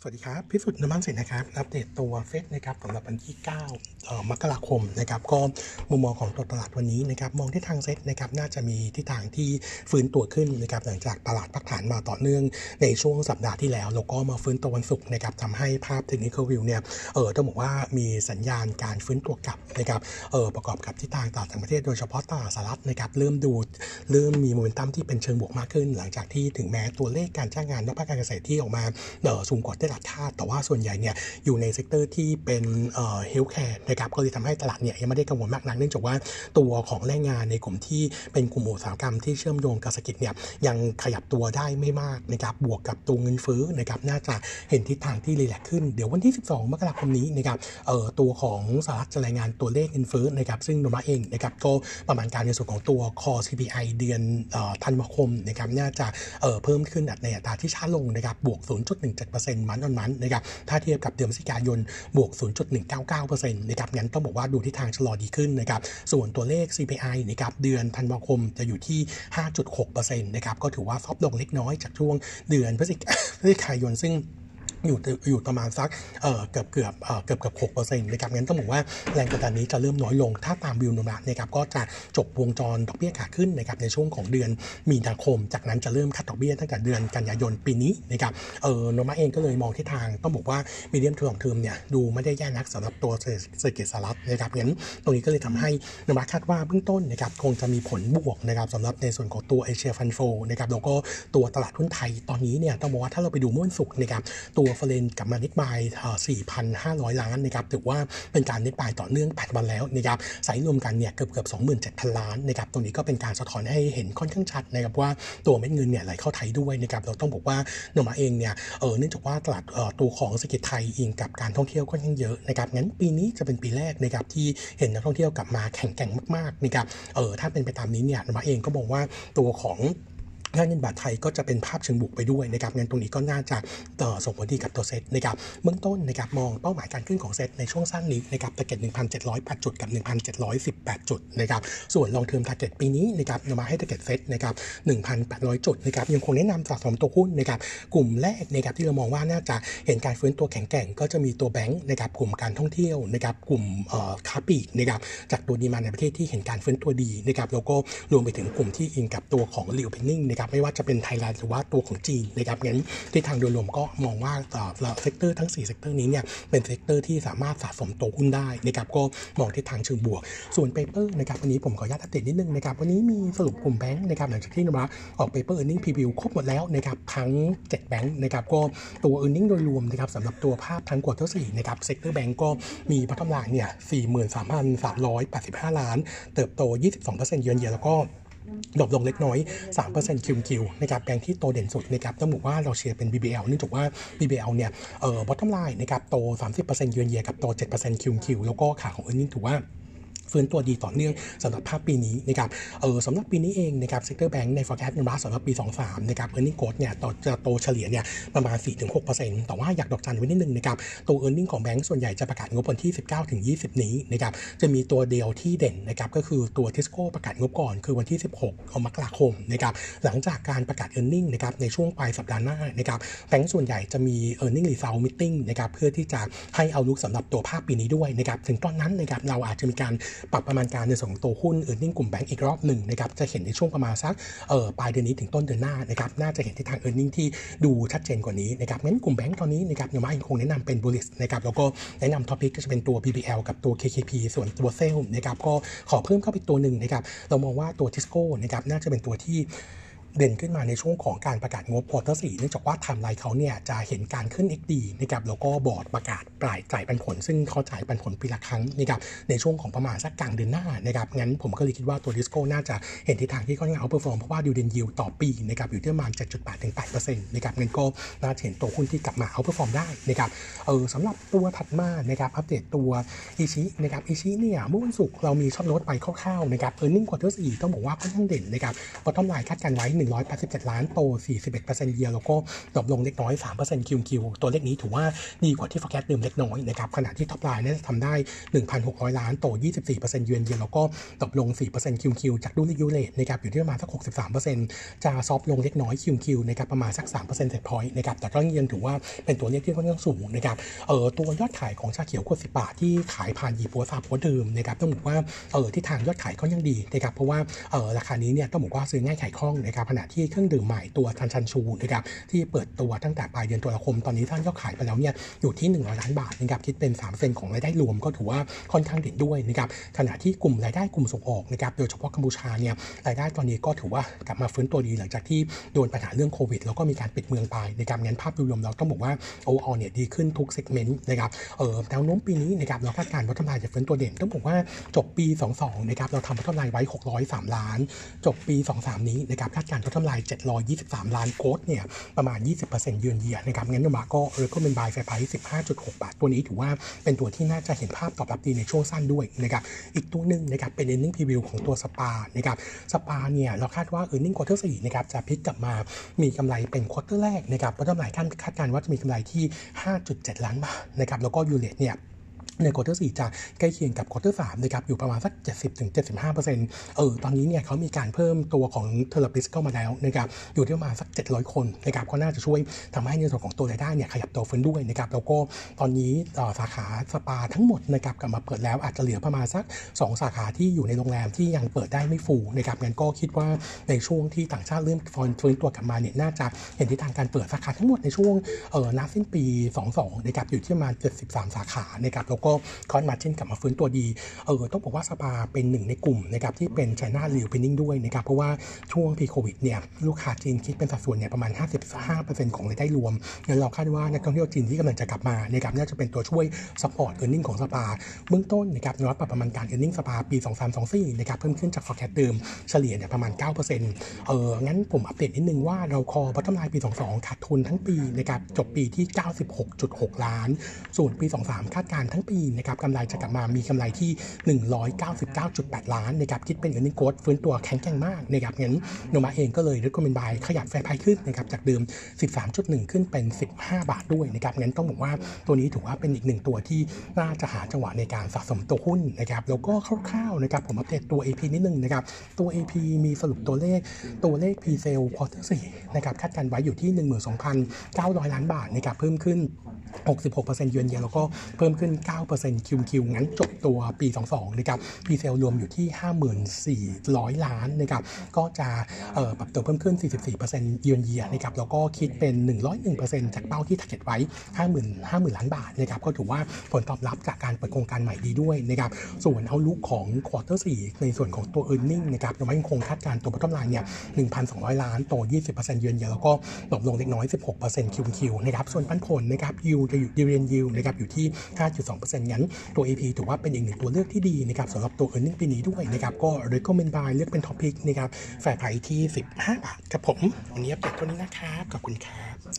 สวัสดีครับ พิสุทธิ์น้ำมันสินนะครับ อัปเดตตัวเฟดนะครับสำหรับวันที่9เอ่อมกราคมนะครับ ก็มุมมองของตัวตลาดวันนี้นะครับ มองที่ทางเซ็ตนะครับ น่าจะมีทิศทางที่ฟื้นตัวขึ้นนะครับ หลังจากตลาดพักฐานมาต่อเนื่องในช่วงสัปดาห์ที่แล้ว แล้วก็มาฟื้นตัววันศุกร์นะครับทำให้ภาพเทคนิคอลวิวเนี่ย เออต้องบอกว่ามีสัญญาณการฟื้นตัวกลับนะครับ เออประกอบกับทิศทางตลาดต่างประเทศโดยเฉพาะตลาดสหรัฐนะครับ เริ่มดู เริ่มมีโมเมนตัมที่เป็นเชิงบวกมากขึ้น หลังจากที่ถึงแม้ตัวเลขการจ้างงานนอกภาคการเกษตรที่ออกมาเออสูงกว่าตลาดคาดแต่ว่าส่วนใหญ่เนี่ยอยู่ใน sector ที่เป็นเอ่อ healthcare นะครับก็เลยทำให้ตลาดเนี่ยยังไม่ได้กังวลมากนักเนื่องจากว่าตัวของแรงงานในกลุ่มที่เป็นกลุ่มอุตสาหกรรมที่เชื่อมโยงกับเศรษฐกิจเนี่ยยังขยับตัวได้ไม่มากนะครับบวกกับตัวเงินเฟ้อนะครับน่าจะเห็นทิศทางที่ relax ขึ้นเดี๋ยววันที่ 12 มกราคมนี้นะครับเอ่อตัวของสหรัฐจะรายงานตัวเลขเงินเฟ้อนะครับซึ่งโนมูระเองนะครับก็ประมาณการในส่วนของตัว core CPI เดือนเอ่อธันวาคมนะครับน่าจะเอ่อเพิ่มขึ้นในอัตราที่ช้าลงนะครับบวก 0.17%มันออนมันนะครับถ้าเทียบกับเดือนพฤศจิกายนบวก 0.199%นะครับงั้นต้องบอกว่าดูทิศทางชะลอดีขึ้นนะครับส่วนตัวเลข CPI นะครับเดือนธันวาคมจะอยู่ที่ 5.6%นะครับก็ถือว่าซอฟลงเล็กน้อยจากช่วงเดือนพฤศจิกพฤศจิกายนซึ่ง อยู่อยู่ประมาณสักเกือบเกือบเกือบเกือบหกเปอร์เซ็นต์นะครับงั้นต้องบอกว่าแรงกดดันนี้จะเริ่มน้อยลง ถ้าตามวิวโนมะนะครับก็จะจบวงจรดอกเบี้ยขาขึ้นนะครับในช่วงของเดือนมีนาคม จากนั้นจะเริ่ม cut ดอกเบี้ยตั้งแต่เดือนกันยายนปีนี้นะครับเออโนมูระเองก็เลยมองทิศทางต้องบอกว่า medium to long term เนี่ยดูไม่ได้แย่นักสำหรับตัวเศรษฐกิจสหรัฐนะครับงั้นตรงนี้ก็เลยทำให้โนมูระคาดว่าเบื้องต้นนะครับคงจะมีผลบวกนะครับสำหรับในส่วนของตัวเอเชีย fund flow นะครับแล้วก็ตัวตลาดหุ้นไทยตอนนี้เนี่ยต้องบอกว่าถ้าเราไปดูเมื่อวันศุกร์นะครับตัว foreign กลับมา net buy 4,500 ล้านนะครับถือว่าเป็นการ net buy ต่อเนื่อง 8 วันแล้วนะครับไซส์รวมกันเนี่ยเกือบเกือบ27,000 ล้านนะครับตรงนี้ก็เป็นการสะท้อนให้เห็นค่อนข้างชัดนะครับว่าตัวเม็ดเงินเนี่ยไหลเข้าไทยด้วยนะครับเราต้องบอกว่าโนมูระเองเนี่ยเออเนื่องจากว่าตลาดเอ่อตัวของเศรษฐกิจไทยอิงกับการท่องเที่ยวค่อนข้างเยอะนะครับงั้นปีนี้จะเป็นปีแรกนะครับที่เห็นนักท่องเที่ยวกลับมาแข็งแกร่งมากๆนะครับเออถ้าเป็นไปตามนี้เนี่ยโนมูระเองก็มองว่าตัวของ ค่าเงินบาทไทยก็จะเป็นภาพเชิงบวกไปด้วยนะครับงั้นตรงนี้ก็น่าจะต่อส่งผลดีกับตัวเซตนะครับเบื้องต้นนะครับมองเป้าหมายการขึ้นของเซตในช่วงสั้นนี้นะครับ target 1,708 จุดกับ 1,718 จุดนะครับส่วน long term target ปีนี้นะครับโนมูระให้ target SET นะครับ1,800 จุดนะครับยังคงแนะนำสะสมตัวหุ้นนะครับกลุ่มแรกนะครับที่เรามองว่าน่าจะเห็นการฟื้นตัวแข็งแกร่งก็จะมีตัวแบงค์นะครับกลุ่มการท่องเที่ยวนะครับกลุ่มเอ่อค้าปลีกนะครับจากตัว demand ในประเทศที่เห็นการฟื้นตัวดีนะครับแล้วก็รวมไปถึงกลุ่มที่อิงกับตัวของ reopening นะครับไม่ว่าจะเป็นไทยแลนด์หรือว่าตัวของจีนนะครับงั้นทิศทางโดยรวมก็มองว่าต่อ sector ทั้ง4 sector นี้เนี่ยเป็น sector ที่สามารถสะสมตัวหุ้นได้นะครับก็มองทิศทางเชิงบวก ส่วน paper นะครับวันนี้ผมขออนุญาตอัปเดตนิดนึงนะครับวันนี้มีสรุปกลุ่มแบงค์นะครับหลังจากที่โนมูระออก paper earnings preview ครบหมดแล้วนะครับทั้ง 7 แบงค์นะครับก็ตัว earnings โดยรวมนะครับสำหรับตัวภาพทั้ง quarter สี่นะครับ sector แบงค์ก็มีพัฒนาเนี่ย43,385 ล้าน เติบโต 22%เยือนเยียแล้วก็ drop ลงเล็กน้อย 3%คิวคิวนะครับแบงค์ที่โตเด่นสุดนะครับต้องบอกว่าเราเชียร์เป็น BBL เนื่องจากว่า BBL เนี่ยเอ่อ bottom line นะครับโต 30%เยือนเยียกับโต 7%คิวคิวแล้วก็ขาของ earning ถือว่า ฟื้นตัวดีต่อเนื่องสำหรับภาพปีนี้นะครับเออสำหรับปีนี้เองนะครับ sector แบงค์ใน forecast ในรัสสำหรับปี 23 นะครับ earning growth เนี่ยต่อจะโตเฉลี่ยเนี่ยประมาณ 4-6%แต่ว่าอยากดอกจันไว้นิดนึงนะครับ ตัว earning ของแบงค์ส่วนใหญ่จะประกาศงบวันที่ 19-20 นี้นะครับ จะมีตัวเดียวที่เด่นนะครับก็คือตัว Tisco ประกาศงบก่อนคือวันที่ 16ของมกราคมนะครับหลังจากการประกาศ earning นะครับในช่วงปลายสัปดาห์หน้านะครับแบงค์ส่วนใหญ่จะมี earning result meeting นะครับเพื่อที่จะให้เอาลุกสำหรับตัวภาพปีนี้ด้วยนะครับถึงตอนนั้นนะครับเราอาจจะมีการปรับประมาณการในส่วนของตัวหุ้นเออร์เน็งกลุ่มแบงก์อีกรอบหนึ่งนะครับจะเห็นในช่วงประมาณสักเอ่อปลายเดือนนี้ถึงต้นเดือนหน้านะครับน่าจะเห็นทิศทางเออร์เน็งที่ดูชัดเจนกว่านี้นะครับงั้นกลุ่มแบงก์ตอนนี้นะครับยังไม่ยังคงแนะนำเป็นบูลลิสนะครับแล้วก็แนะนำ top pick ก็จะเป็นตัว BBL กับตัว KKP ส่วนตัวเซลนะครับก็ขอเพิ่มเข้าไปตัวหนึ่งนะครับเรามองว่าตัวทิสโก้นะครับน่าจะเป็นตัวที่ เด่นขึ้นมาในช่วงของการประกาศงบ quarter สี่เนื่องจากว่าไทม์ไลน์เขาเนี่ยจะเห็นการขึ้น XD นะครับแล้วก็บอร์ดประกาศปลายจ่ายปันผล ซึ่งเขาจ่ายปันผลปีละครั้งนะครับในช่วงของประมาณสักกลางเดือนหน้านะครับงั้นผมก็เลยคิดว่าตัวทิสโก้น่าจะเห็นทิศทางที่ค่อนข้าง outperform เพราะว่าดิวเดนยิวต่อปีนะครับอยู่ที่ประมาณ 7.8ถึง8%นะครับงั้นก็น่าจะเห็นตัวหุ้นที่กลับมา outperform ได้นะครับเออสำหรับตัวถัดมานะครับอัปเดตตัวอิชินะครับอิชิเนี่ยเมื่อวันศุกร์เรามี short note ไปคร่าวๆนะครับ earnings quarter สี่ต้องบอกว่าค่อนข้างเด่นนะครับ bottom line คาดการไว้187 ล้านโต 41% year แล้วก็ drop ลงเล็กน้อย 3%คิวคิวตัวเลขนี้ถือว่าดีกว่าที่ forecast เดิมเล็กน้อยนะครับขณะที่ top line เนี่ยทำได้ 1,600 ล้านโต 24% year on year แล้วก็ drop ลง 4%คิวคิวจากดูลิยูเลตนะครับอยู่ที่ประมาณสัก 63%จะ soft ลงเล็กน้อย QQ นะครับประมาณสัก 3 percentage point นะครับแต่ก็ยังถือว่าเป็นตัวเลขที่ค่อนข้างสูงนะครับเออตัวยอดขายของชาเขียวขวดสิบาทที่ขายผ่านยี่ปั๊วซาปั๊วเดิมนะครับต้องบอกว่าเออที่ทางยอดขายก็ยังดีนะครับเพราะว่าเออราคานี้เนี่ยต้องบอกว่าซื้อง่ายขายคล่องนะครับขณะที่เครื่องดื่มใหม่ตัวตันซันซูนะครับที่เปิดตัวตั้งแต่ปลายเดือนตุลาคมตอนนี้ท่านยอดขายไปแล้วเนี่ยอยู่ที่ 100 ล้านบาทนะครับคิดเป็น3%ของรายได้รวมก็ถือว่าค่อนข้างเด่นด้วยนะครับขณะที่กลุ่มรายได้กลุ่มส่งออกนะครับโดยเฉพาะกัมพูชาเนี่ยรายได้ตอนนี้ก็ถือว่ากลับมาฟื้นตัวดีหลังจากที่โดนปัญหาเรื่องโควิดแล้วก็มีการปิดเมืองไปนะครับงั้นภาพรวมเราต้องบอกว่าโอออเนี่ยดีขึ้นทุก segment นะครับเออแนวโน้มปีนี้นะครับเราคาดการณ์ว่ากำไรจะฟื้นตัวเด่นต้องบอกว่าจบปี 22นะครับเราทำ bottom line ไว้ 603 ล้าน จบปี 23 นี้นะครับคาดการณ์ bottom line 723 ล้าน growth เนี่ยประมาณ 20%เยือนเยียนะครับงั้นโนมูระก็เออก็เป็นบายไฟไพ15.6 บาท ตัวนี้ถือว่าเป็นตัวที่น่าจะเห็นภาพตอบรับดีในช่วงสั้นด้วยนะครับอีกตัวหนึ่งนะครับเป็น earning preview ของตัวสปานะครับสปาเนี่ยเราคาดว่า earning quarter 4นะครับจะพลิกกลับมามีกำไรเป็น quarter แรกนะครับ bottom line คาดการณ์ว่าจะมีกำไรที่ 5.7 ล้านบาทนะครับแล้วก็ U-rate เนี่ย ใน quarter 4จะใกล้เคียงกับ quarter 3นะครับอยู่ประมาณสัก 70-75%เออตอนนี้เนี่ยเขามีการเพิ่มตัวของ therapist เข้ามาแล้วนะครับอยู่ที่ประมาณสัก 700 คนนะครับก็น่าจะช่วยทำให้ในส่วนของตัวรายได้เนี่ยขยับตัวฟื้นด้วยนะครับแล้วก็ตอนนี้สาขาสปาทั้งหมดนะครับกลับมาเปิดแล้วอาจจะเหลือประมาณสัก 2 สาขาที่อยู่ในโรงแรมที่ยังเปิดได้ไม่ full นะครับงั้นก็คิดว่าในช่วงที่ต่างชาติเริ่มฟื้นตัวกลับมาเนี่ยน่าจะเห็นทิศทางการเปิดสาขาทั้งหมดในช่วงเออนับสิ้นปี 22นะครับอยู่ที่ประมาณ73 สาขานะครับแล้วก็ gross margin กลับมาฟื้นตัวดีเออต้องบอกว่าสปาเป็นหนึ่งในกลุ่มนะครับที่เป็น China reopening ด้วยนะครับเพราะว่าช่วง pre-โควิดเนี่ยลูกค้าจีนคิดเป็นสัดส่วนเนี่ยประมาณ 55%ของรายได้รวมงั้นเราคาดว่านักท่องเที่ยวจีนที่กำลังจะกลับมานะครับน่าจะเป็นตัวช่วย support earning ของสปาเบื้องต้นนะครับโนมูระปรับประมาณการ earning สปาปี 2324นะครับเพิ่มขึ้นจาก forecast เดิมเฉลี่ยเนี่ยประมาณ 9%เอองั้นผมอัปเดตนิดนึงว่าเรา core bottom line ปี 22 ขาดทุนทั้งปีนะครับจบปีที่ 96.6 ล้าน ส่วนปี 23 คาดการณ์ทั้งปีนะครับกำไรจะกลับมามีกำไรที่ 199.8 ล้านนะครับคิดเป็น earning growth ฟื้นตัวแข็งแกร่งมากนะครับงั้นโนมูระเองก็เลย recommend buy ขยับ fair price ขึ้นนะครับจากเดิม 13.1 ขึ้นเป็น 15 บาทด้วยนะครับงั้นต้องบอกว่าตัวนี้ถือว่าเป็นอีกหนึ่งตัวที่น่าจะหาจังหวะในการสะสมตัวหุ้นนะครับแล้วก็คร่าวๆนะครับผมอัปเดตตัว AP นิดนึงนะครับตัว AP มีสรุปตัวเลขตัวเลข presale quarter 4นะครับคาดการณ์ไว้อยู่ที่ 12,900 ล้านบาทนะครับเพิ่มขึ้น 66%เยือนเยียแล้วก็เพิ่มขึ้น 9% QQ งั้นจบตัวปี 22นะครับ presale รวมอยู่ที่ 54,000 ล้านนะครับก็จะปรับตัวเพิ่มขึ้น 44%เยือนเยียนะครับแล้วก็คิดเป็น 101%จากเป้าที่ target ไว้ 50,000 50,000 ล้านบาทนะครับก็ถือว่าผลตอบรับจากการเปิดโครงการใหม่ดีด้วยนะครับส่วน outlook ของ quarter 4ในส่วนของตัว e a r n i n g นะครับเรายังคงคาดการณ์ตัว bottom line เนี่ย 1,200 ล้านโต 20%เยือนเยียแล้วก็ drop ลงเล็กน้อย 16% QQ นะครับส่วนปันผลนะครับยูจะอยู่ดิเรียนยิวนะครับอยู่ที่ 5.2%งั้นตัว AP ถือว่าเป็นอีกหนึ่งตัวเลือกที่ดีนะครับสำหรับตัว e a r n i n g ปีนี้ด้วยนะครับก็ recommend buy เลือกเป็น top pick นะครับ fair price ที่ 15 บาทครับผม วันนี้อัปเดตตัวนี้นะครับ ขอบคุณครับ